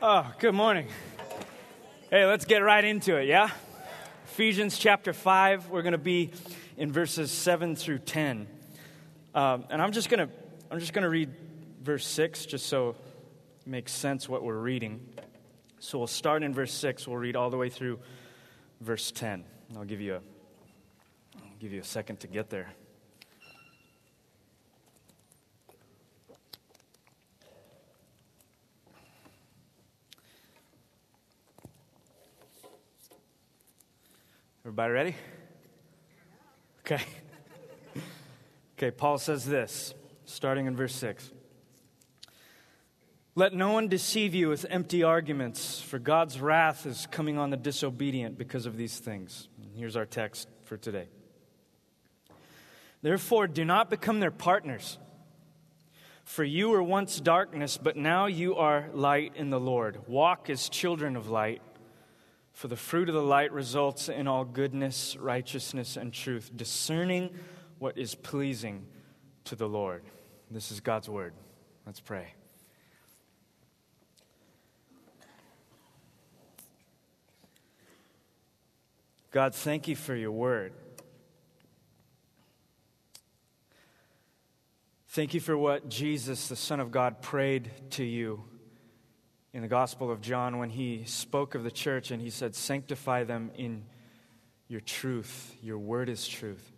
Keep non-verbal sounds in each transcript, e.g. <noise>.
Oh, good morning. Hey, let's get right into it, yeah? Ephesians chapter 5, we're going to be in verses 7 through 10. Um, and I'm just going to I'm just going to read verse 6 just so it makes sense what we're reading. So we'll start in verse 6, we'll read all the way through verse 10. I'll give you a I'll give you a second to get there. Everybody ready? Okay. Okay, Paul says this, starting in verse 6. Let no one deceive you with empty arguments, for God's wrath is coming on the disobedient because of these things. And here's our text for today. Therefore, do not become their partners. For you were once darkness, but now you are light in the Lord. Walk as children of light. For the fruit of the light results in all goodness, righteousness, and truth, discerning what is pleasing to the Lord. This is God's word. Let's pray. God, thank you for your word. Thank you for what Jesus, the Son of God, prayed to you in the Gospel of John when he spoke of the church and he said, Sanctify them in your truth. Your word is truth.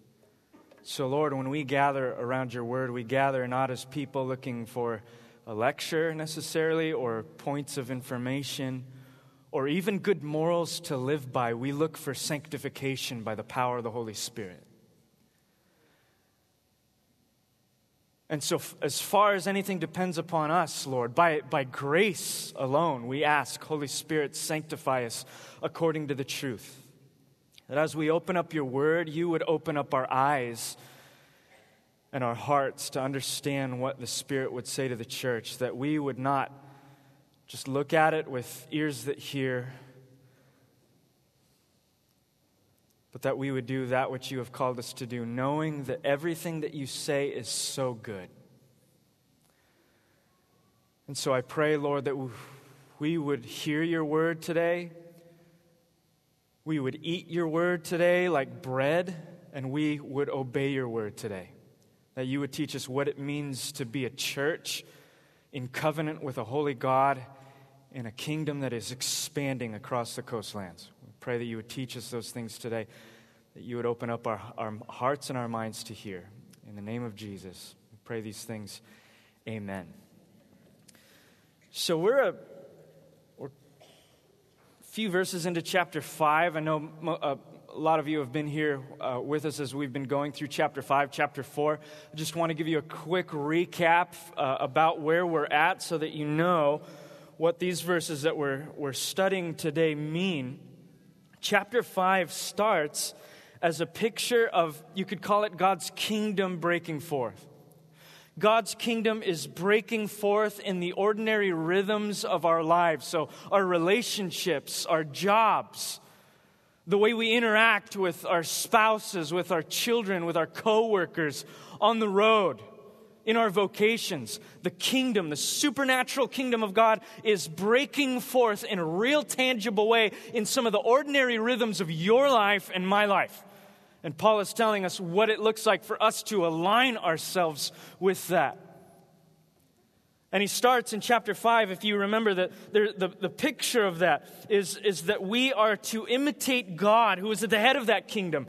So, Lord, when we gather around your word, we gather not as people looking for a lecture necessarily or points of information or even good morals to live by. We look for sanctification by the power of the Holy Spirit. And so, as far as anything depends upon us, Lord, by, by grace alone, we ask, Holy Spirit, sanctify us according to the truth. That as we open up your word, you would open up our eyes and our hearts to understand what the Spirit would say to the church, that we would not just look at it with ears that hear but that we would do that which you have called us to do, knowing that everything that you say is so good. And so I pray, Lord, that we would hear your word today. We would eat your word today like bread, and we would obey your word today. That you would teach us what it means to be a church in covenant with a holy God in a kingdom that is expanding across the coastlands. Pray that you would teach us those things today, that you would open up our, our hearts and our minds to hear. In the name of Jesus, we pray these things. Amen. So we're a, we're few verses into chapter 5. I know uh, a lot of you have been here uh, with us as we've been going through chapter 5, chapter 4. I just want to give you a quick recap uh, about where we're at so that you know what these verses that we're, we're studying today mean Chapter 5 starts as a picture of, you could call it God's kingdom breaking forth. God's kingdom is breaking forth in the ordinary rhythms of our lives. So, our relationships, our jobs, the way we interact with our spouses, with our children, with our coworkers, on the road, in our vocations. The kingdom, the supernatural kingdom of God, is breaking forth in a real tangible way in some of the ordinary rhythms of your life and my life. And Paul is telling us what it looks like for us to align ourselves with that. And he starts in chapter 5, if you remember, that the, the, the picture of that is, is that we are to imitate God, who is at the head of that kingdom.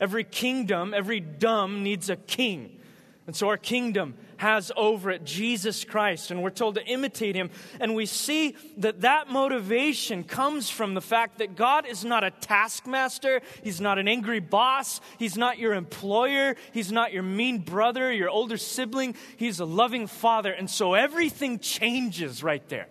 Every kingdom, every dumb needs a king. And so our kingdom has over it Jesus Christ, and we're told to imitate him. And we see that that motivation comes from the fact that God is not a taskmaster, He's not an angry boss, He's not your employer, He's not your mean brother, your older sibling. He's a loving Father. And so everything changes right there.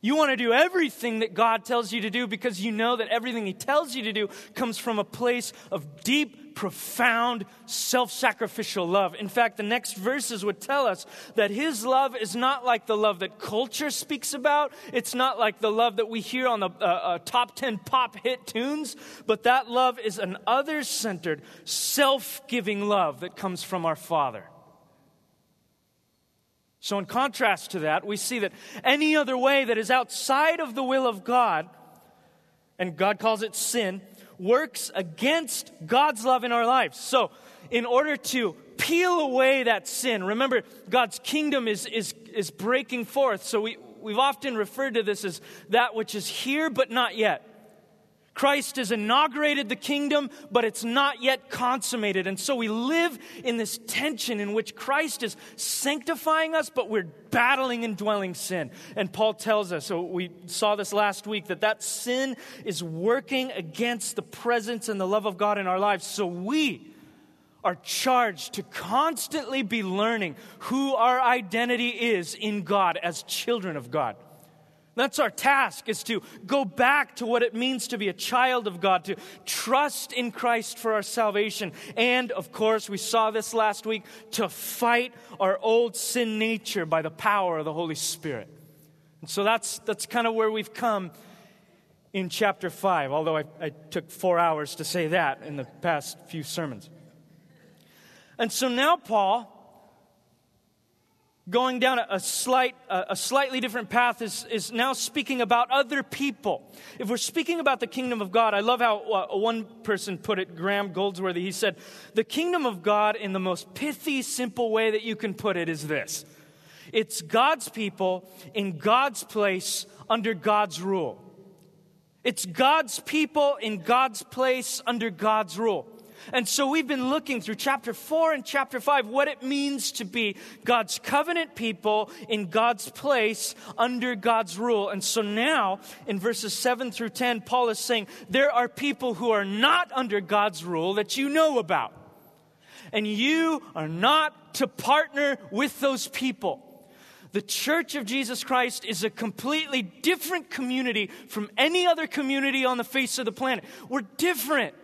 You want to do everything that God tells you to do because you know that everything He tells you to do comes from a place of deep profound, self sacrificial love. In fact, the next verses would tell us that his love is not like the love that culture speaks about. It's not like the love that we hear on the uh, uh, top 10 pop hit tunes, but that love is an other centered, self giving love that comes from our Father. So, in contrast to that, we see that any other way that is outside of the will of God, and God calls it sin, works against God's love in our lives. So, in order to peel away that sin, remember, God's kingdom is, is, is breaking forth. So, we, we've often referred to this as that which is here but not yet. Christ has inaugurated the kingdom, but it's not yet consummated. And so we live in this tension in which Christ is sanctifying us, but we're battling indwelling sin. And Paul tells us, so we saw this last week, that that sin is working against the presence and the love of God in our lives. So we are charged to constantly be learning who our identity is in God as children of God. That's our task is to go back to what it means to be a child of God, to trust in Christ for our salvation. And of course, we saw this last week, to fight our old sin nature by the power of the Holy Spirit. And so that's, that's kind of where we've come in chapter 5, although I, I took four hours to say that in the past few sermons. And so now Paul going down a, slight, a slightly different path is, is now speaking about other people. If we're speaking about the kingdom of God, I love how uh, one person put it, Graham Goldsworthy. He said, The kingdom of God, in the most pithy, simple way that you can put it, is this it's God's people in God's place under God's rule. It's God's people in God's place under God's rule. And so we've been looking through chapter 4 and chapter 5 what it means to be God's covenant people in God's place under God's rule. And so now in verses 7 through 10, Paul is saying there are people who are not under God's rule that you know about. And you are not to partner with those people. The Church of Jesus Christ is a completely different community from any other community on the face of the planet. We're different.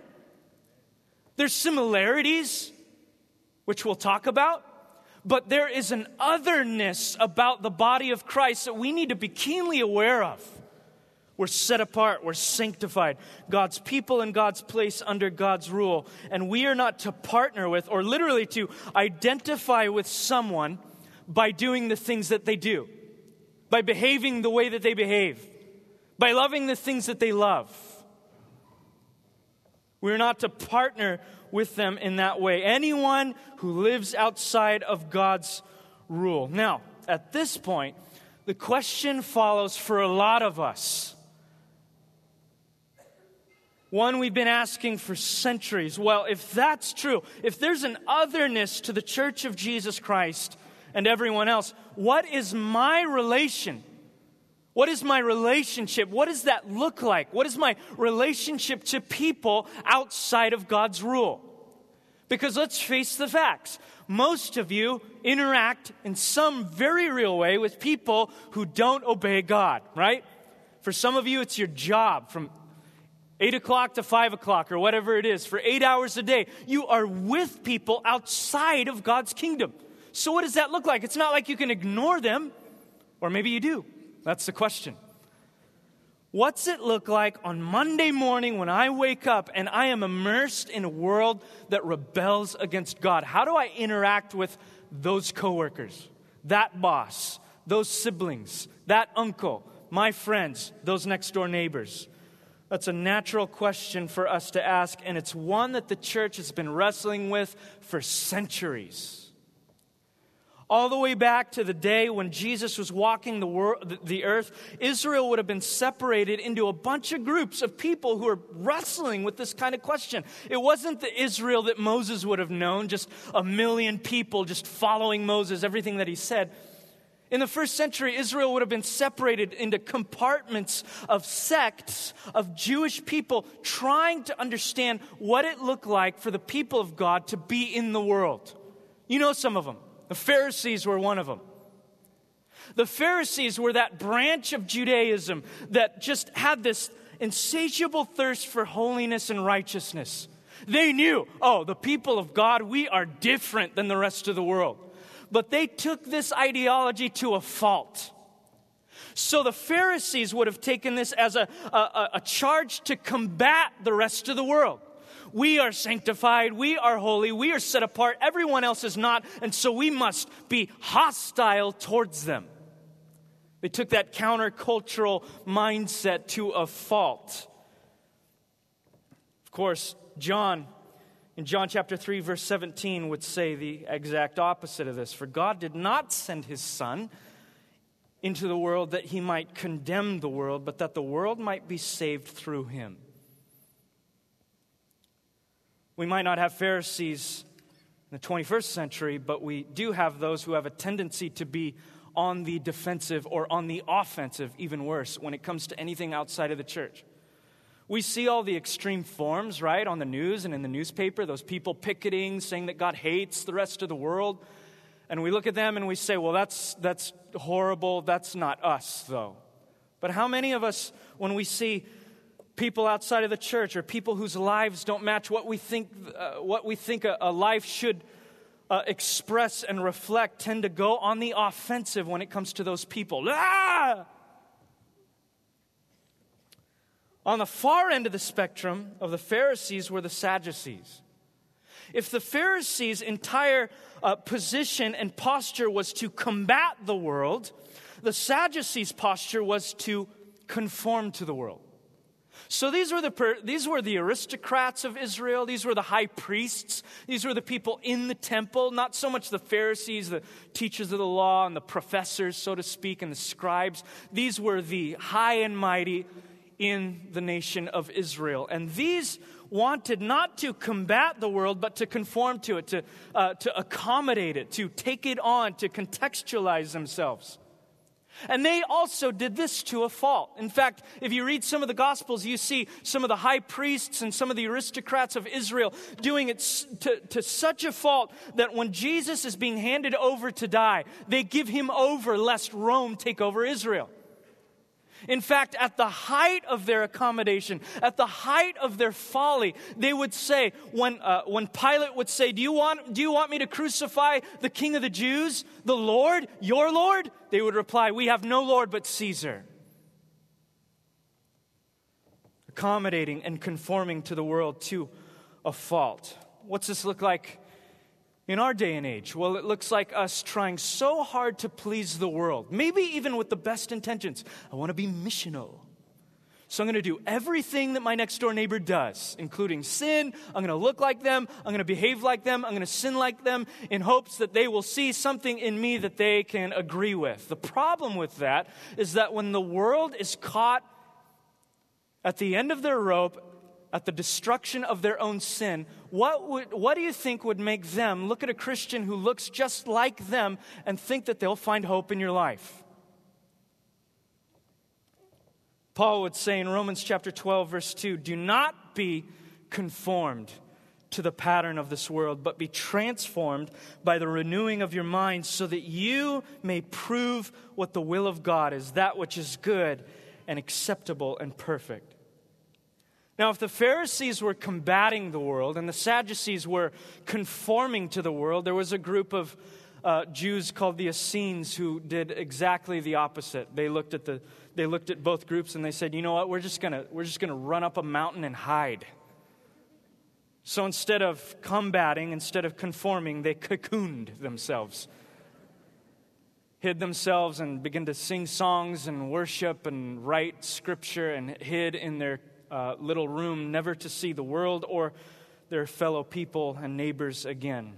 There's similarities, which we'll talk about, but there is an otherness about the body of Christ that we need to be keenly aware of. We're set apart, we're sanctified, God's people in God's place under God's rule. And we are not to partner with, or literally to identify with someone by doing the things that they do, by behaving the way that they behave, by loving the things that they love. We're not to partner with them in that way. Anyone who lives outside of God's rule. Now, at this point, the question follows for a lot of us. One we've been asking for centuries. Well, if that's true, if there's an otherness to the church of Jesus Christ and everyone else, what is my relation what is my relationship? What does that look like? What is my relationship to people outside of God's rule? Because let's face the facts. Most of you interact in some very real way with people who don't obey God, right? For some of you, it's your job from 8 o'clock to 5 o'clock or whatever it is, for eight hours a day. You are with people outside of God's kingdom. So, what does that look like? It's not like you can ignore them, or maybe you do. That's the question. What's it look like on Monday morning when I wake up and I am immersed in a world that rebels against God? How do I interact with those coworkers, that boss, those siblings, that uncle, my friends, those next door neighbors? That's a natural question for us to ask, and it's one that the church has been wrestling with for centuries all the way back to the day when Jesus was walking the, world, the earth, Israel would have been separated into a bunch of groups of people who were wrestling with this kind of question. It wasn't the Israel that Moses would have known, just a million people just following Moses, everything that he said. In the first century, Israel would have been separated into compartments of sects of Jewish people trying to understand what it looked like for the people of God to be in the world. You know some of them. The Pharisees were one of them. The Pharisees were that branch of Judaism that just had this insatiable thirst for holiness and righteousness. They knew, oh, the people of God, we are different than the rest of the world. But they took this ideology to a fault. So the Pharisees would have taken this as a, a, a charge to combat the rest of the world. We are sanctified, we are holy, we are set apart, everyone else is not, and so we must be hostile towards them. They took that countercultural mindset to a fault. Of course, John, in John chapter 3, verse 17, would say the exact opposite of this. For God did not send his Son into the world that he might condemn the world, but that the world might be saved through him. We might not have Pharisees in the 21st century, but we do have those who have a tendency to be on the defensive or on the offensive, even worse, when it comes to anything outside of the church. We see all the extreme forms, right, on the news and in the newspaper, those people picketing, saying that God hates the rest of the world. And we look at them and we say, well, that's, that's horrible. That's not us, though. But how many of us, when we see people outside of the church or people whose lives don't match what we think, uh, what we think a, a life should uh, express and reflect, tend to go on the offensive when it comes to those people? Ah! On the far end of the spectrum of the Pharisees were the Sadducees. If the Pharisees' entire uh, position and posture was to combat the world, the Sadducees' posture was to conform to the world. So these were, the, these were the aristocrats of Israel. These were the high priests. These were the people in the temple, not so much the Pharisees, the teachers of the law, and the professors, so to speak, and the scribes. These were the high and mighty in the nation of Israel. And these wanted not to combat the world, but to conform to it, to, uh, to accommodate it, to take it on, to contextualize themselves. And they also did this to a fault. In fact, if you read some of the Gospels, you see some of the high priests and some of the aristocrats of Israel doing it to, to such a fault that when Jesus is being handed over to die, they give him over lest Rome take over Israel. In fact, at the height of their accommodation, at the height of their folly, they would say, when, uh, when Pilate would say, do you, want, do you want me to crucify the king of the Jews, the Lord, your Lord? They would reply, We have no Lord but Caesar. Accommodating and conforming to the world to a fault. What's this look like in our day and age? Well, it looks like us trying so hard to please the world, maybe even with the best intentions. I want to be missional. So I'm going to do everything that my next door neighbor does, including sin. I'm going to look like them. I'm going to behave like them. I'm going to sin like them in hopes that they will see something in me that they can agree with. The problem with that is that when the world is caught at the end of their rope at the destruction of their own sin, what, would, what do you think would make them look at a Christian who looks just like them and think that they'll find hope in your life? Paul would say in Romans chapter 12, verse 2 do not be conformed to the pattern of this world, but be transformed by the renewing of your mind so that you may prove what the will of God is, that which is good and acceptable and perfect. Now, if the Pharisees were combating the world and the Sadducees were conforming to the world, there was a group of uh, Jews called the Essenes who did exactly the opposite. They looked at the they looked at both groups and they said, "You know what? We're just just gonna run up a mountain and hide." So instead of combating, instead of conforming, they cocooned themselves, hid themselves, and began to sing songs and worship and write scripture and hid in their uh, little room, never to see the world or their fellow people and neighbors again.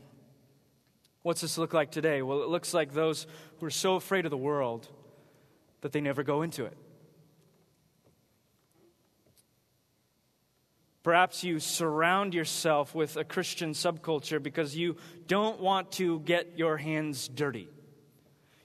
What's this look like today? Well, it looks like those who are so afraid of the world that they never go into it. Perhaps you surround yourself with a Christian subculture because you don't want to get your hands dirty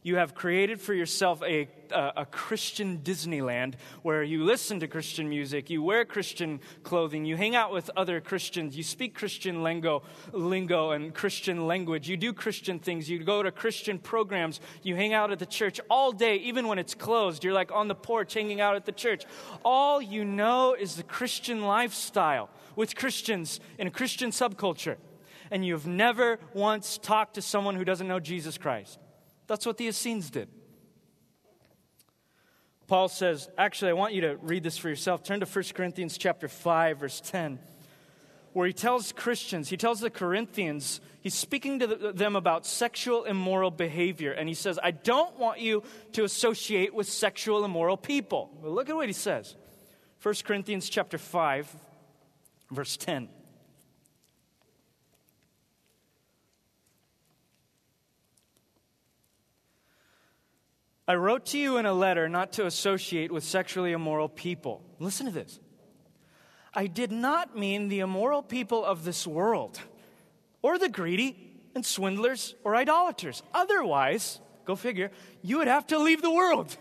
you have created for yourself a, a, a, Christian Disneyland where you listen to Christian music, you wear Christian clothing, you hang out with other Christians, you speak Christian lingo, lingo and Christian language, you do Christian things, you go to Christian programs, you hang out at the church all day, even when it's closed. You're like on the porch hanging out at the church. All you know is the Christian lifestyle with Christians in a Christian subculture. And you've never once talked to someone who doesn't know Jesus Christ. That's what the Essenes did. Paul says, actually, I want you to read this for yourself. Turn to 1 Corinthians chapter 5, verse 10. where he tells Christians, he tells the Corinthians, he's speaking to them about sexual immoral behavior. And he says, I don't want you to associate with sexual immoral people. But look at what he says 1 Corinthians chapter 5, verse 10. I wrote to you in a letter not to associate with sexually immoral people. Listen to this. I did not mean the immoral people of this world, or the greedy and swindlers or idolaters. Otherwise, go figure, you would have to leave the world.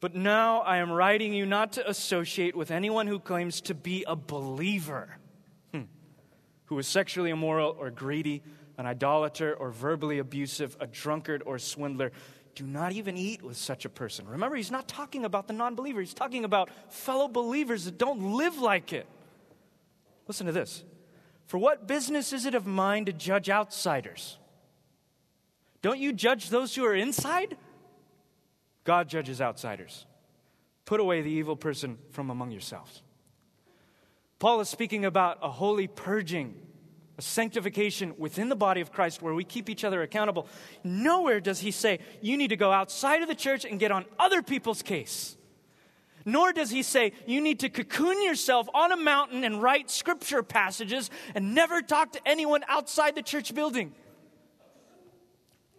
But now I am writing you not to associate with anyone who claims to be a believer, hmm. who is sexually immoral or greedy an idolater or verbally abusive, a drunkard or swindler. Do not even eat with such a person. Remember, he's not talking about the non believer, he's talking about fellow believers that don't live like it. Listen to this. For what business is it of mine to judge outsiders? Don't you judge those who are inside? God judges outsiders. Put away the evil person from among yourselves. Paul is speaking about a holy purging a sanctification within the body of Christ where we keep each other accountable. Nowhere does he say, you need to go outside of the church and get on other people's case. Nor does he say, you need to cocoon yourself on a mountain and write scripture passages and never talk to anyone outside the church building.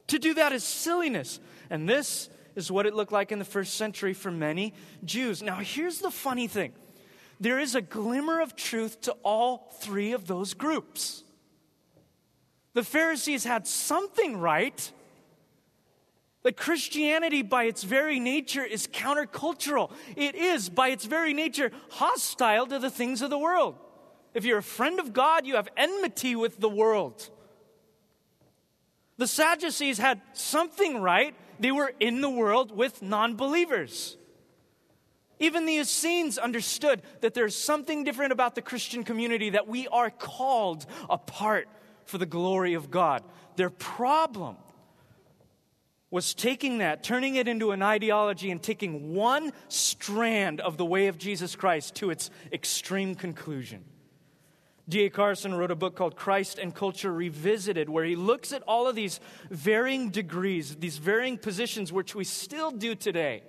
To do that is silliness. And this is what it looked like in the first century for many Jews. Now, here's the funny thing there is a glimmer of truth to all three of those groups. The Pharisees had something right. That Christianity, by its very nature, is countercultural. It is, by its very nature, hostile to the things of the world. If you're a friend of God, you have enmity with the world. The Sadducees had something right. They were in the world with non believers. Even the Essenes understood that there's something different about the Christian community, that we are called apart for the glory of God. Their problem was taking that, turning it into an ideology, and taking one strand of the way of Jesus Christ to its extreme conclusion. D.A. Carson wrote a book called Christ and Culture Revisited, where he looks at all of these varying degrees, these varying positions, which we still do today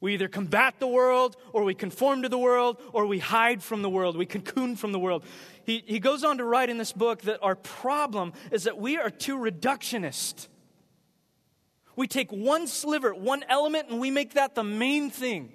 we either combat the world, or we conform to the world, or we hide from the world. We cocoon from the world. He, he goes on to write in this book that our problem is that we are too reductionist. We take one sliver, one element, and we make that the main thing.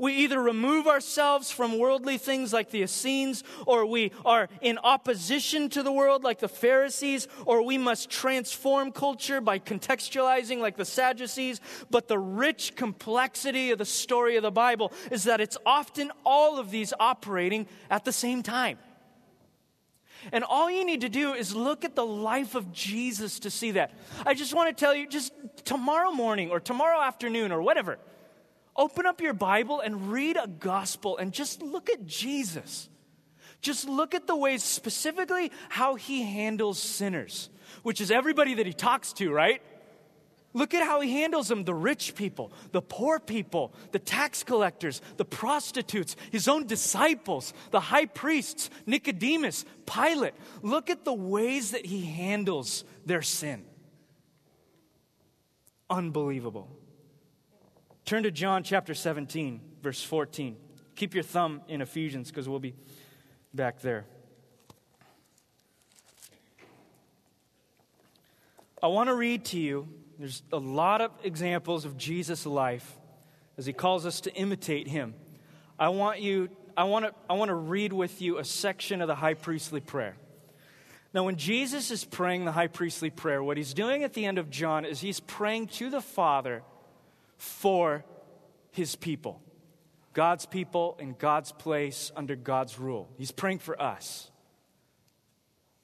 We either remove ourselves from worldly things like the Essenes, or we are in opposition to the world like the Pharisees, or we must transform culture by contextualizing like the Sadducees. But the rich complexity of the story of the Bible is that it's often all of these operating at the same time. And all you need to do is look at the life of Jesus to see that. I just want to tell you, just tomorrow morning or tomorrow afternoon or whatever, Open up your Bible and read a gospel and just look at Jesus. Just look at the ways, specifically, how he handles sinners, which is everybody that he talks to, right? Look at how he handles them the rich people, the poor people, the tax collectors, the prostitutes, his own disciples, the high priests, Nicodemus, Pilate. Look at the ways that he handles their sin. Unbelievable. Turn to John chapter 17, verse 14. Keep your thumb in Ephesians because we'll be back there. I want to read to you, there's a lot of examples of Jesus' life as he calls us to imitate him. I want you I want to I want to read with you a section of the high priestly prayer. Now, when Jesus is praying the high priestly prayer, what he's doing at the end of John is he's praying to the Father for his people. God's people in God's place under God's rule. He's praying for us.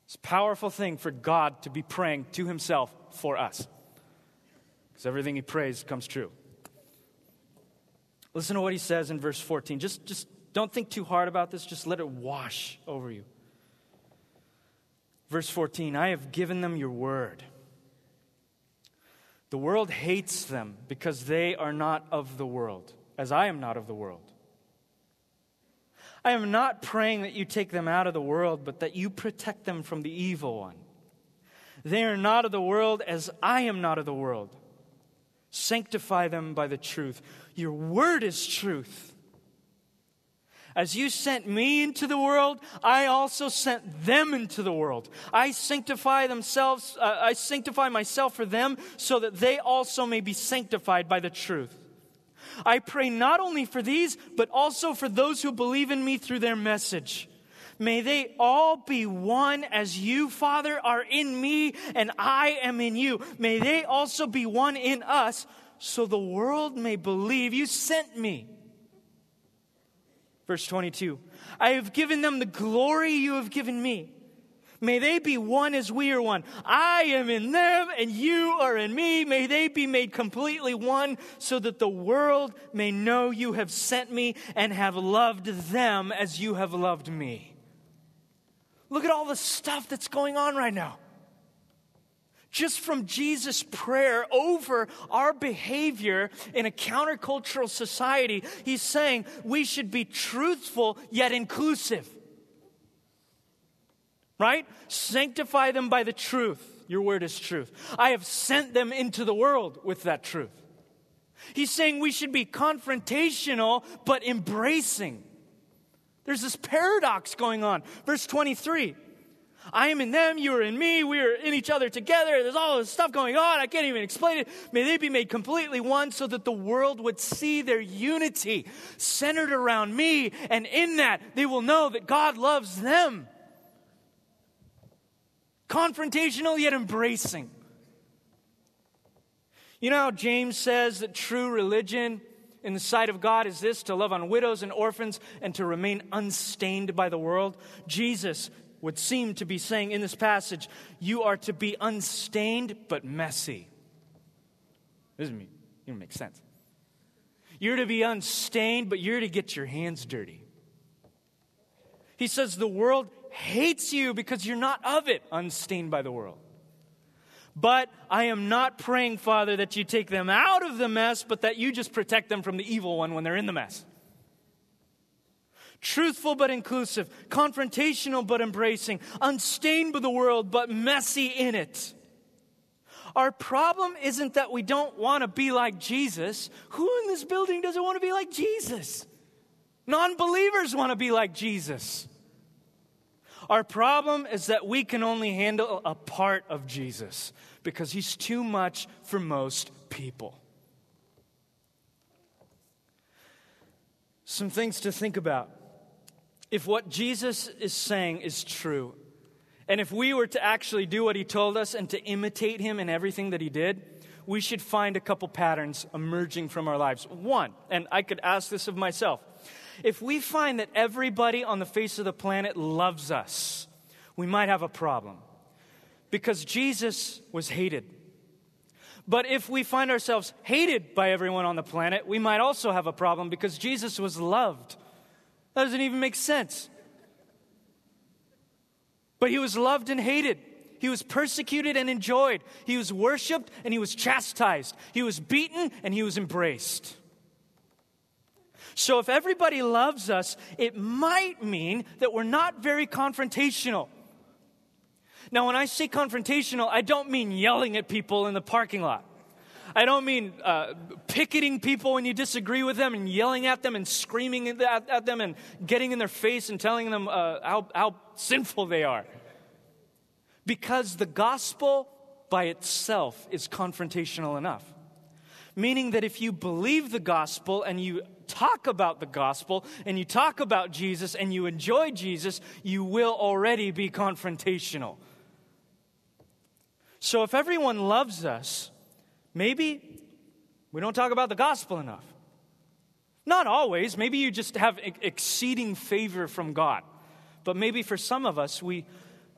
It's a powerful thing for God to be praying to himself for us. Because everything he prays comes true. Listen to what he says in verse 14. Just, just don't think too hard about this, just let it wash over you. Verse 14 I have given them your word the world hates them because they are not of the world, as I am not of the world. I am not praying that you take them out of the world, but that you protect them from the evil one. They are not of the world as I am not of the world. Sanctify them by the truth. Your word is truth. As you sent me into the world, I also sent them into the world. I sanctify themselves, uh, I sanctify myself for them so that they also may be sanctified by the truth. I pray not only for these, but also for those who believe in me through their message. May they all be one as you, Father, are in me and I am in you. May they also be one in us so the world may believe you sent me. Verse 22 I have given them the glory you have given me May they be one as we are one. I am in them and you are in me. May they be made completely one so that the world may know you have sent me and have loved them as you have loved me. Look at all the stuff that's going on right now. Just from Jesus' prayer over our behavior in a countercultural society, he's saying we should be truthful yet inclusive right? Sanctify them by the truth. Your word is truth. I have sent them into the world with that truth. He's saying we should be confrontational but embracing. There's this paradox going on. Verse 23 I am in them, you are in me, we are in each other together. There's all this stuff going on. I can't even explain it. May they be made completely one so that the world would see their unity centered around me. And in that, they will know that God loves them confrontational yet embracing. You know how James says that true religion in the sight of God is this to love on widows and orphans and to remain unstained by the world? Jesus would seem to be saying in this passage, you are to be unstained but messy. This doesn't even make sense. You're to be unstained, but you're to get your hands dirty. He says the world hates you because you're not of it, unstained by the world. But I am not praying, Father, that you take them out of the mess, but that you just protect them from the evil one when they're in the mess. Truthful but inclusive, confrontational but embracing, unstained by the world but messy in it. Our problem isn't that we don't want to be like Jesus. Who in this building doesn't want to be like Jesus? Non believers want to be like Jesus. Our problem is that we can only handle a part of Jesus because he's too much for most people. Some things to think about. If what Jesus is saying is true, and if we were to actually do what he told us and to imitate him in everything that he did, we should find a couple patterns emerging from our lives. One, and I could ask this of myself if we find that everybody on the face of the planet loves us, we might have a problem because Jesus was hated. But if we find ourselves hated by everyone on the planet, we might also have a problem because Jesus was loved. That doesn't even make sense. But he was loved and hated. He was persecuted and enjoyed. He was worshiped and he was chastised. He was beaten and he was embraced. So if everybody loves us, it might mean that we're not very confrontational. Now, when I say confrontational, I don't mean yelling at people in the parking lot. I don't mean uh, picketing people when you disagree with them and yelling at them and screaming at, at them and getting in their face and telling them uh, how, how sinful they are. Because the gospel by itself is confrontational enough. Meaning that if you believe the gospel and you talk about the gospel and you talk about Jesus and you enjoy Jesus, you will already be confrontational. So if everyone loves us, maybe we don't talk about the gospel enough. Not always. Maybe you just have exceeding favor from God. But maybe for some of us, we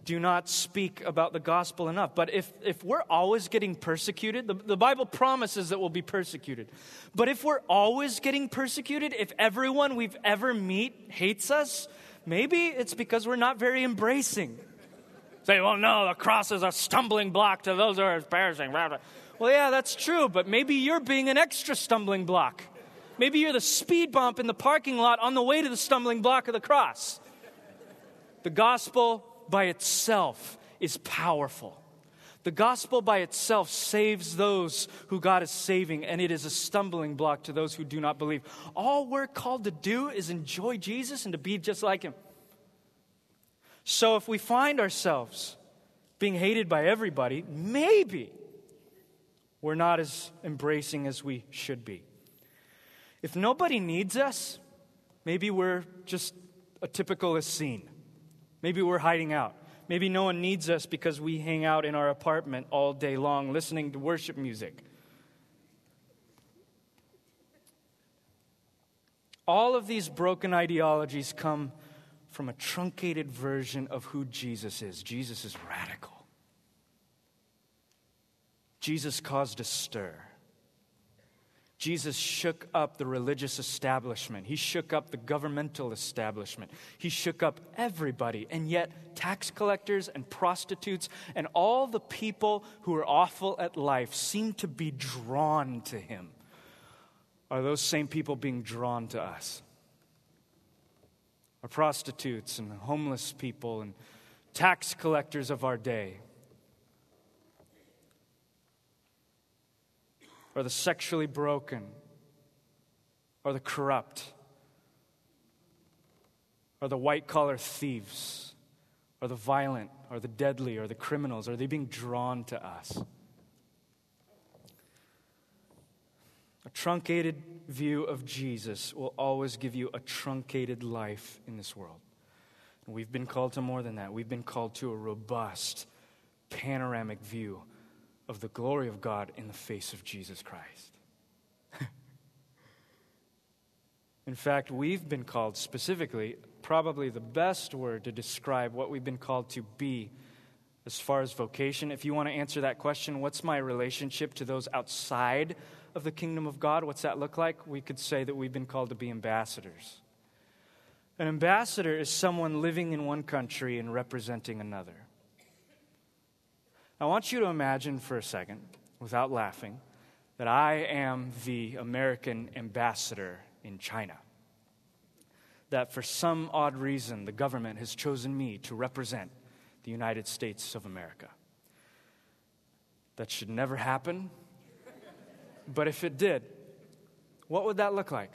do not speak about the gospel enough. But if, if we're always getting persecuted, the, the Bible promises that we'll be persecuted. But if we're always getting persecuted, if everyone we've ever meet hates us, maybe it's because we're not very embracing. Say, well, no, the cross is a stumbling block to those who are perishing. Well, yeah, that's true, but maybe you're being an extra stumbling block Maybe you're the speed bump in the parking lot on the way to the stumbling block of the cross. The gospel by itself is powerful. The gospel by itself saves those who God is saving, and it is a stumbling block to those who do not believe. All we're called to do is enjoy Jesus and to be just like him. So if we find ourselves being hated by everybody, maybe we're not as embracing as we should be. If nobody needs us, maybe we're just a typical Essene. Maybe we're hiding out. Maybe no one needs us because we hang out in our apartment all day long listening to worship music. All of these broken ideologies come from a truncated version of who Jesus is. Jesus is radical. Jesus caused a stir. Jesus shook up the religious establishment. He shook up the governmental establishment. He shook up everybody. And yet, tax collectors and prostitutes and all the people who are awful at life seem to be drawn to him. Are those same people being drawn to us? Are prostitutes and homeless people and tax collectors of our day or the sexually broken or the corrupt or the white collar thieves or the violent or the deadly or the criminals? Are they being drawn to us? A truncated view of Jesus will always give you a truncated life in this world. We've been called to more than that. We've been called to a robust, panoramic view of the glory of God in the face of Jesus Christ. <laughs> in fact, we've been called specifically, probably the best word to describe what we've been called to be as far as vocation. If you want to answer that question, what's my relationship to those outside of the kingdom of God? What's that look like? We could say that we've been called to be ambassadors. An ambassador is someone living in one country and representing another. I want you to imagine for a second, without laughing, that I am the American ambassador in China. That for some odd reason, the government has chosen me to represent the United States of America. That should never happen. But if it did, what would that look like?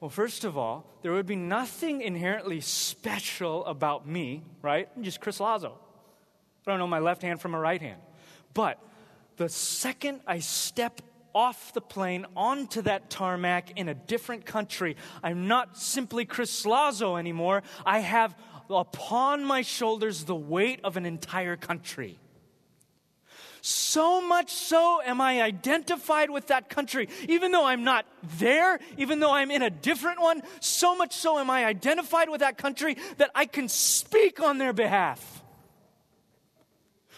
Well, first of all, there would be nothing inherently special about me, right? I'm just Chris Lazo. I don't know my left hand from my right hand. But the second I step off the plane onto that tarmac in a different country, I'm not simply Chris Lazo anymore. I have upon my shoulders the weight of an entire country. So much so am I identified with that country. Even though I'm not there, even though I'm in a different one, so much so am I identified with that country that I can speak on their behalf.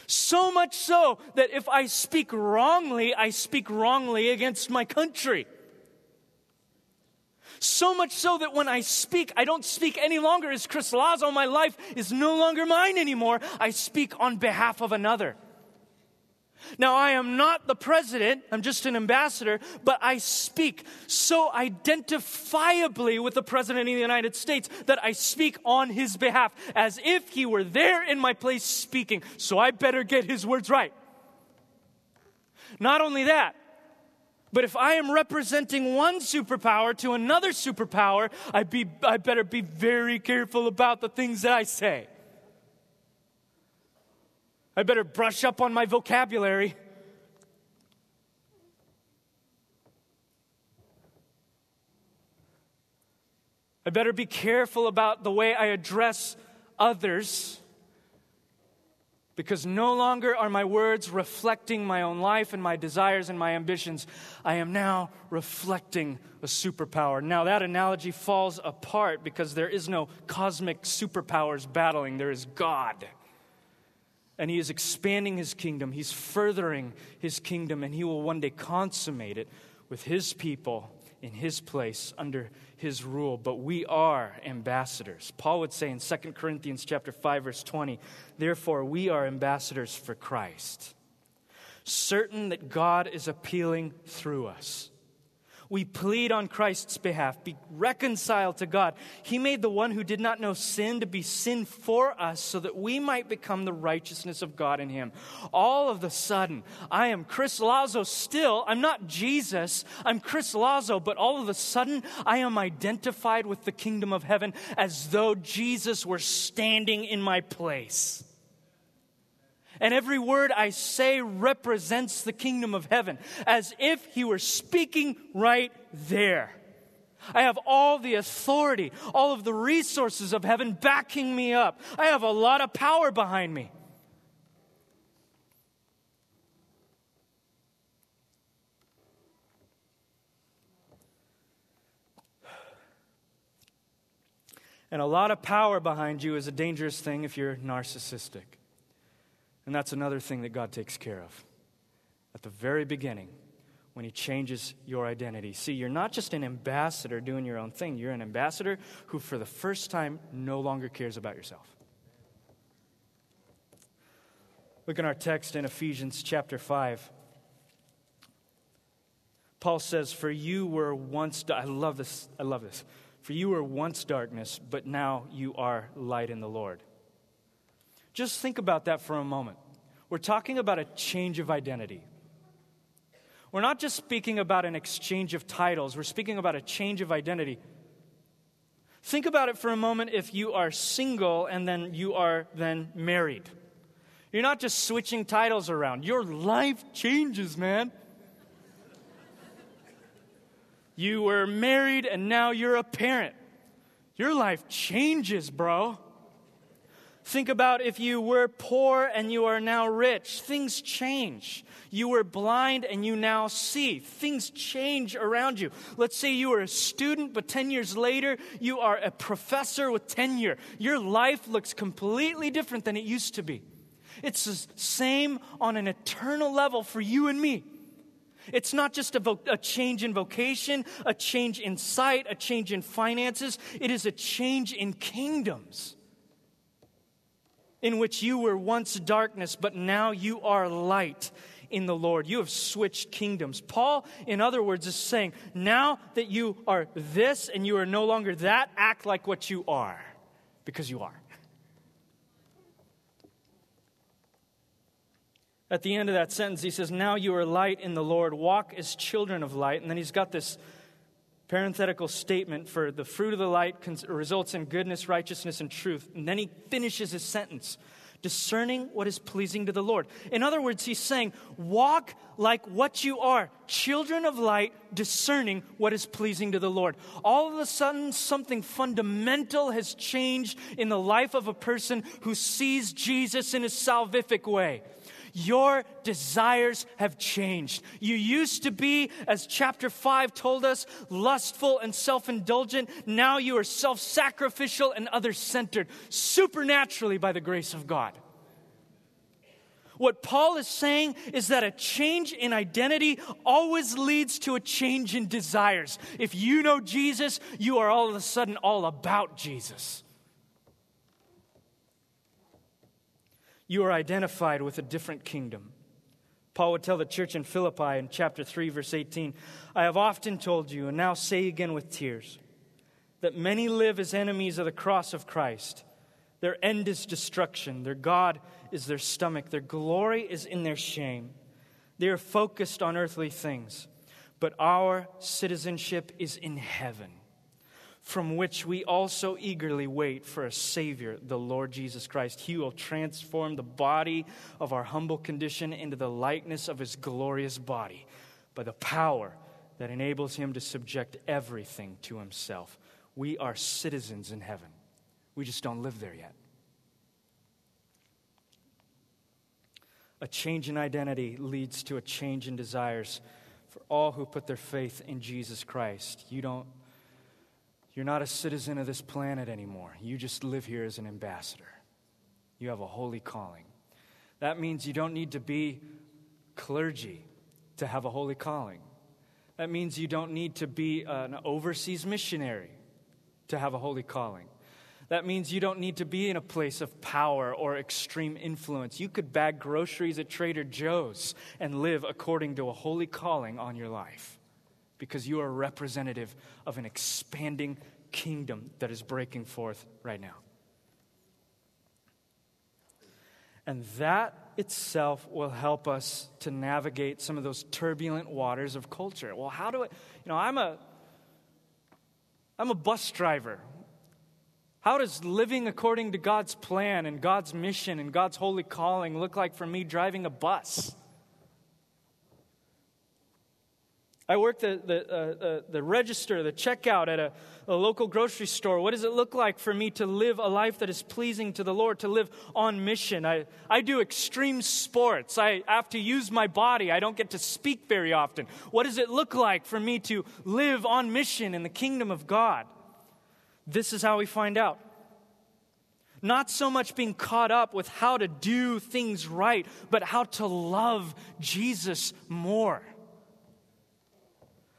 So much so that if I speak wrongly, I speak wrongly against my country. So much so that when I speak, I don't speak any longer as Chris Lazo. My life is no longer mine anymore. I speak on behalf of another. Now, I am not the president, I'm just an ambassador, but I speak so identifiably with the president of the United States that I speak on his behalf as if he were there in my place speaking. So I better get his words right. Not only that, but if I am representing one superpower to another superpower, I, be, I better be very careful about the things that I say. I better brush up on my vocabulary. I better be careful about the way I address others because no longer are my words reflecting my own life and my desires and my ambitions. I am now reflecting a superpower. Now, that analogy falls apart because there is no cosmic superpowers battling, there is God and he is expanding his kingdom. He's furthering his kingdom, and he will one day consummate it with his people in his place under his rule. But we are ambassadors. Paul would say in 2 Corinthians chapter 5 verse 20, "Therefore we are ambassadors for Christ, certain that God is appealing through us." We plead on Christ's behalf, be reconciled to God. He made the one who did not know sin to be sin for us so that we might become the righteousness of God in him. All of the sudden, I am Chris Lazo still. I'm not Jesus. I'm Chris Lazo, but all of a sudden, I am identified with the kingdom of heaven as though Jesus were standing in my place. And every word I say represents the kingdom of heaven, as if he were speaking right there. I have all the authority, all of the resources of heaven backing me up. I have a lot of power behind me. And a lot of power behind you is a dangerous thing if you're narcissistic. And that's another thing that God takes care of at the very beginning when He changes your identity. See, you're not just an ambassador doing your own thing, you're an ambassador who, for the first time, no longer cares about yourself. Look in our text in Ephesians chapter 5. Paul says, For you were once, I love this, I love this. For you were once darkness, but now you are light in the Lord. Just think about that for a moment. We're talking about a change of identity. We're not just speaking about an exchange of titles, we're speaking about a change of identity. Think about it for a moment if you are single and then you are then married. You're not just switching titles around, your life changes, man. You were married and now you're a parent. Your life changes, bro. Think about if you were poor and you are now rich. Things change. You were blind and you now see. Things change around you. Let's say you were a student, but 10 years later, you are a professor with tenure. Your life looks completely different than it used to be. It's the same on an eternal level for you and me. It's not just a, vo- a, change in vocation, a change in sight, a change in finances. It is a change in kingdoms in which you were once darkness, but now you are light in the Lord. You have switched kingdoms. Paul, in other words, is saying, now that you are this and you are no longer that, act like what you are, because you are. At the end of that sentence, he says, Now you are light in the Lord, walk as children of light. And then he's got this parenthetical statement for the fruit of the light results in goodness, righteousness, and truth. And then he finishes his sentence discerning what is pleasing to the Lord. In other words, he's saying, walk like what you are, children of light, discerning what is pleasing to the Lord. All of a sudden, something fundamental has changed in the life of a person who sees Jesus in a salvific way. Your desires have changed. You used to be, as chapter 5 told us, lustful and self indulgent. Now you are self sacrificial and other centered, supernaturally by the grace of God. What Paul is saying is that a change in identity always leads to a change in desires. If you know Jesus, you are all of a sudden all about Jesus. You are identified with a different kingdom. Paul would tell the church in Philippi in chapter 3, verse 18 I have often told you, and now say again with tears, that many live as enemies of the cross of Christ. Their end is destruction, their God is their stomach, their glory is in their shame. They are focused on earthly things, but our citizenship is in heaven from which we also eagerly wait for a Savior, the Lord Jesus Christ. He will transform the body of our humble condition into the likeness of His glorious body by the power that enables Him to subject everything to Himself. We are citizens in heaven, we just don't live there yet. A change in identity leads to a change in desires for all who put their faith in Jesus Christ. You don't you're not a citizen of this planet anymore. You just live here as an ambassador. You have a holy calling. That means you don't need to be clergy to have a holy calling. That means you don't need to be an overseas missionary to have a holy calling. That means you don't need to be in a place of power or extreme influence. You could bag groceries at Trader Joe's and live according to a holy calling on your life. Because you are representative of an expanding kingdom that is breaking forth right now. And that itself will help us to navigate some of those turbulent waters of culture. Well, how do I, you know, I'm a I'm a bus driver. How does living according to God's plan and God's mission and God's holy calling look like for me driving a bus? I work the, the, uh, uh, the register, the checkout at a, a local grocery store. What does it look like for me to live a life that is pleasing to the Lord, to live on mission? I, I do extreme sports. I have to use my body. I don't get to speak very often. What does it look like for me to live on mission in the kingdom of God? This is how we find out. Not so much being caught up with how to do things right, but how to love Jesus more.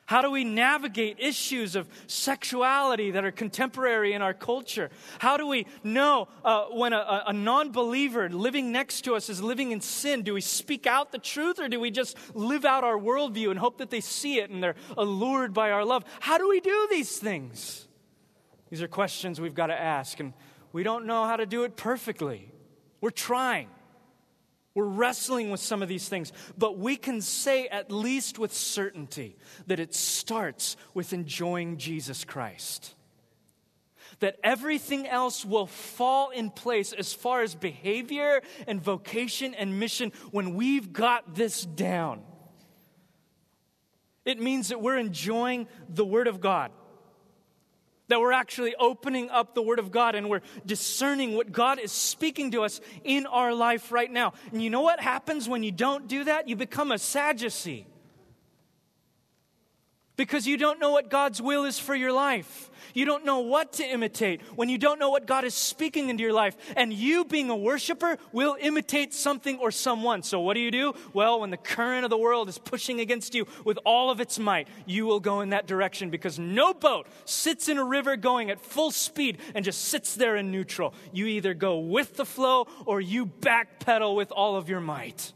How do we navigate issues of sexuality that are contemporary in our culture? How do we know uh, when a, a non believer living next to us is living in sin? Do we speak out the truth or do we just live out our worldview and hope that they see it and they're allured by our love? How do we do these things? These are questions we've got to ask, and we don't know how to do it perfectly. We're trying. We're wrestling with some of these things, but we can say at least with certainty that it starts with enjoying Jesus Christ. That everything else will fall in place as far as behavior and vocation and mission when we've got this down. It means that we're enjoying the Word of God that we're actually opening up the Word of God and we're discerning what God is speaking to us in our life right now. And you know what happens when you don't do that? You become a Sadducee because you don't know what God's will is for your life. You don't know what to imitate when you don't know what God is speaking into your life. And you, being a worshiper, will imitate something or someone. So, what do you do? Well, when the current of the world is pushing against you with all of its might, you will go in that direction because no boat sits in a river going at full speed and just sits there in neutral. You either go with the flow or you backpedal with all of your might.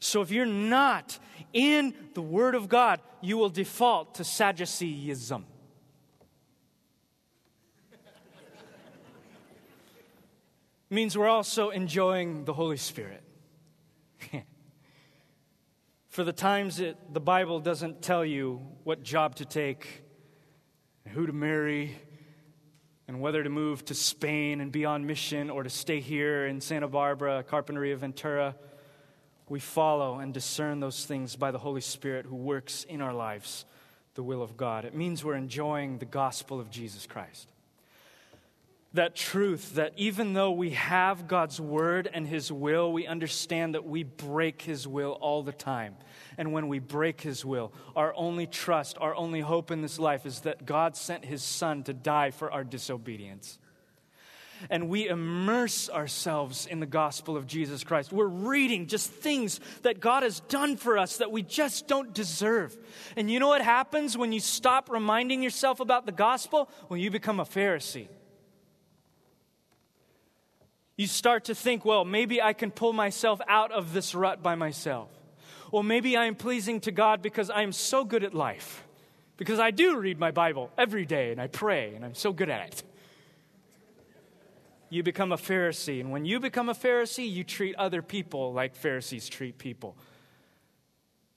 So, if you're not in the Word of God, you will default to Sadduceeism. Means we're also enjoying the Holy Spirit. <laughs> For the times that the Bible doesn't tell you what job to take, who to marry, and whether to move to Spain and be on mission or to stay here in Santa Barbara, Carpinteria, Ventura, we follow and discern those things by the Holy Spirit who works in our lives the will of God. It means we're enjoying the gospel of Jesus Christ that truth that even though we have God's word and his will, we understand that we break his will all the time. And when we break his will, our only trust, our only hope in this life is that God sent his son to die for our disobedience. And we immerse ourselves in the gospel of Jesus Christ. We're reading just things that God has done for us that we just don't deserve. And you know what happens when you stop reminding yourself about the gospel? Well, you become a Pharisee you start to think, well, maybe I can pull myself out of this rut by myself. Well, maybe I am pleasing to God because I am so good at life. Because I do read my Bible every day and I pray and I'm so good at it. You become a Pharisee. And when you become a Pharisee, you treat other people like Pharisees treat people.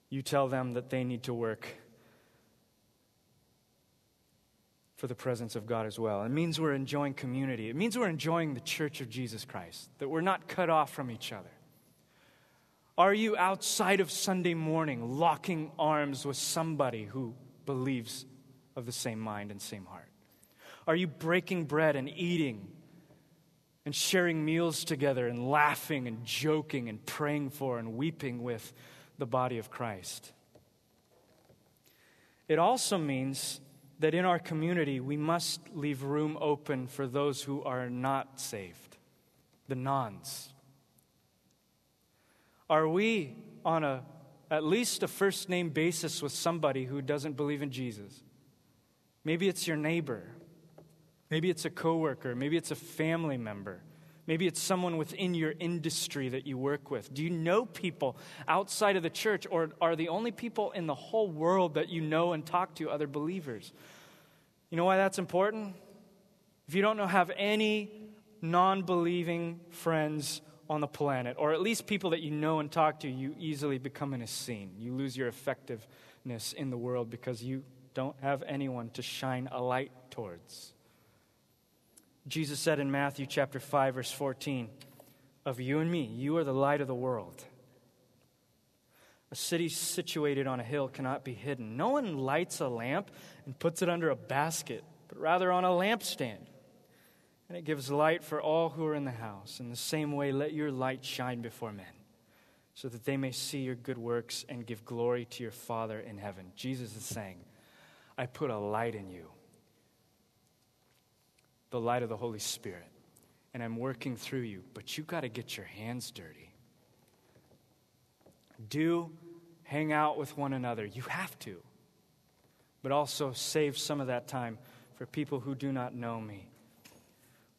You tell them that they need to work for the presence of God as well. It means we're enjoying community. It means we're enjoying the church of Jesus Christ, that we're not cut off from each other. Are you outside of Sunday morning locking arms with somebody who believes of the same mind and same heart? Are you breaking bread and eating and sharing meals together and laughing and joking and praying for and weeping with the body of Christ? It also means that in our community we must leave room open for those who are not saved, the nones. Are we on a at least a first name basis with somebody who doesn't believe in Jesus? Maybe it's your neighbor. Maybe it's a coworker, maybe it's a family member. Maybe it's someone within your industry that you work with. Do you know people outside of the church, or are the only people in the whole world that you know and talk to other believers? You know why that's important? If you don't know, have any non believing friends on the planet, or at least people that you know and talk to, you easily become an Essene. You lose your effectiveness in the world because you don't have anyone to shine a light towards. Jesus said in Matthew chapter 5 verse 14, "Of you and me, you are the light of the world." A city situated on a hill cannot be hidden. No one lights a lamp and puts it under a basket, but rather on a lampstand. And it gives light for all who are in the house. In the same way, let your light shine before men, so that they may see your good works and give glory to your Father in heaven. Jesus is saying, I put a light in you the light of the Holy Spirit. And I'm working through you, but you got to get your hands dirty. Do hang out with one another. You have to. But also save some of that time for people who do not know me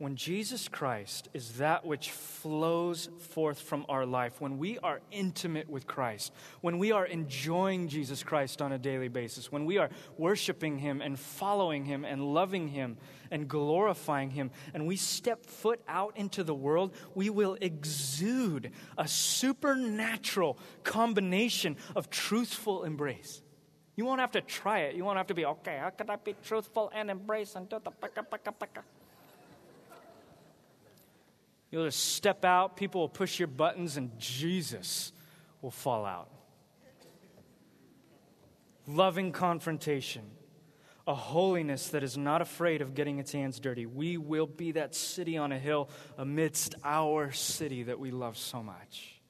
when Jesus Christ is that which flows forth from our life, when we are intimate with Christ, when we are enjoying Jesus Christ on a daily basis, when we are worshiping Him and following Him and loving Him and glorifying Him, and we step foot out into the world, we will exude a supernatural combination of truthful embrace. You won't have to try it. You won't have to be, okay, how can I be truthful and embrace and do the paka paka paka? You'll just step out, people will push your buttons, and Jesus will fall out. Loving confrontation, a holiness that is not afraid of getting its hands dirty. We will be that city on a hill amidst our city that we love so much,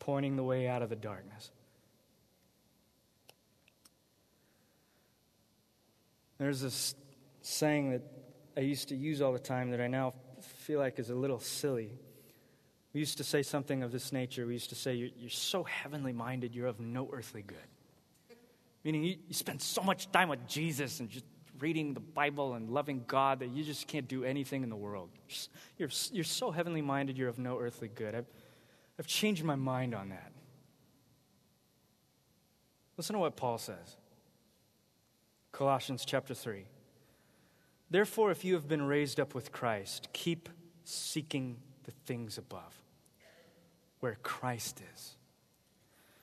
pointing the way out of the darkness. There's this saying that I used to use all the time that I now feel like is a little silly. We used to say something of this nature. We used to say, You're, you're so heavenly minded, you're of no earthly good. Meaning, you, you spend so much time with Jesus and just reading the Bible and loving God that you just can't do anything in the world. You're, you're so heavenly minded, you're of no earthly good. I've, I've changed my mind on that. Listen to what Paul says Colossians chapter 3. Therefore, if you have been raised up with Christ, keep seeking the things above, where Christ is,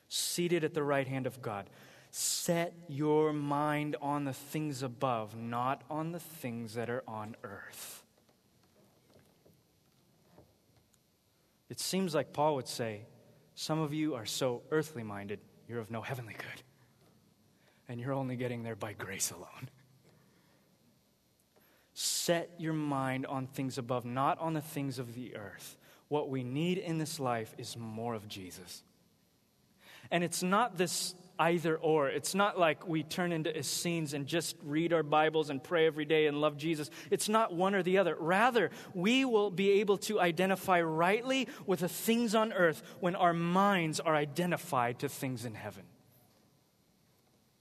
seated at the right hand of God. Set your mind on the things above, not on the things that are on earth. It seems like Paul would say, Some of you are so earthly minded, you're of no heavenly good. And you're only getting there by grace alone. Set your mind on things above, not on the things of the earth. What we need in this life is more of Jesus. And it's not this either or. It's not like we turn into Essenes and just read our Bibles and pray every day and love Jesus. It's not one or the other. Rather, we will be able to identify rightly with the things on earth when our minds are identified to things in heaven.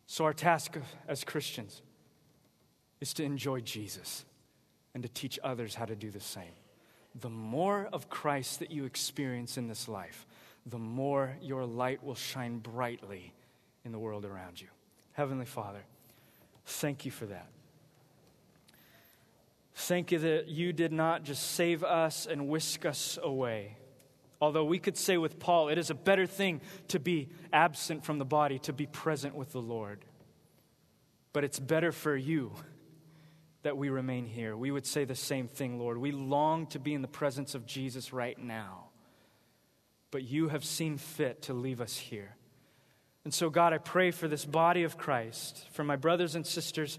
So, our task as Christians is to enjoy Jesus and to teach others how to do the same. The more of Christ that you experience in this life, the more your light will shine brightly in the world around you. Heavenly Father, thank you for that. Thank you that you did not just save us and whisk us away. Although we could say with Paul, it is a better thing to be absent from the body, to be present with the Lord. But it's better for you that we remain here. We would say the same thing, Lord. We long to be in the presence of Jesus right now, but you have seen fit to leave us here. And so, God, I pray for this body of Christ, for my brothers and sisters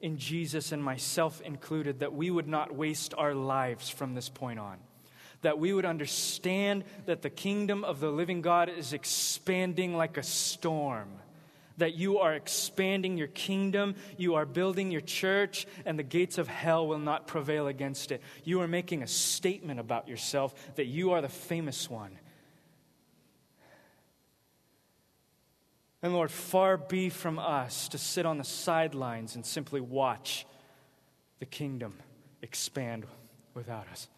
in Jesus and myself included, that we would not waste our lives from this point on. That we would understand that the kingdom of the living God is expanding like a storm that you are expanding your kingdom, you are building your church, and the gates of hell will not prevail against it. You are making a statement about yourself that you are the famous one. And Lord, far be from us to sit on the sidelines and simply watch the kingdom expand without us.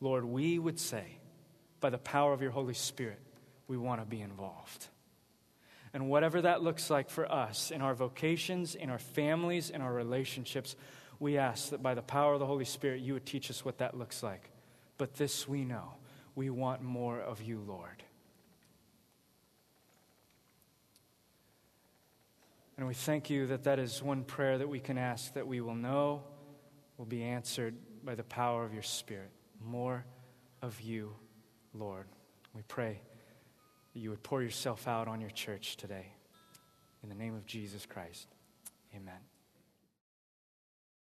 Lord, we would say, by the power of your Holy Spirit, we want to be involved. And whatever that looks like for us in our vocations, in our families, in our relationships, we ask that by the power of the Holy Spirit, you would teach us what that looks like. But this we know we want more of you, Lord. And we thank you that that is one prayer that we can ask that we will know will be answered by the power of your Spirit. More of you, Lord. We pray that you would pour yourself out on your church today. In the name of Jesus Christ, amen.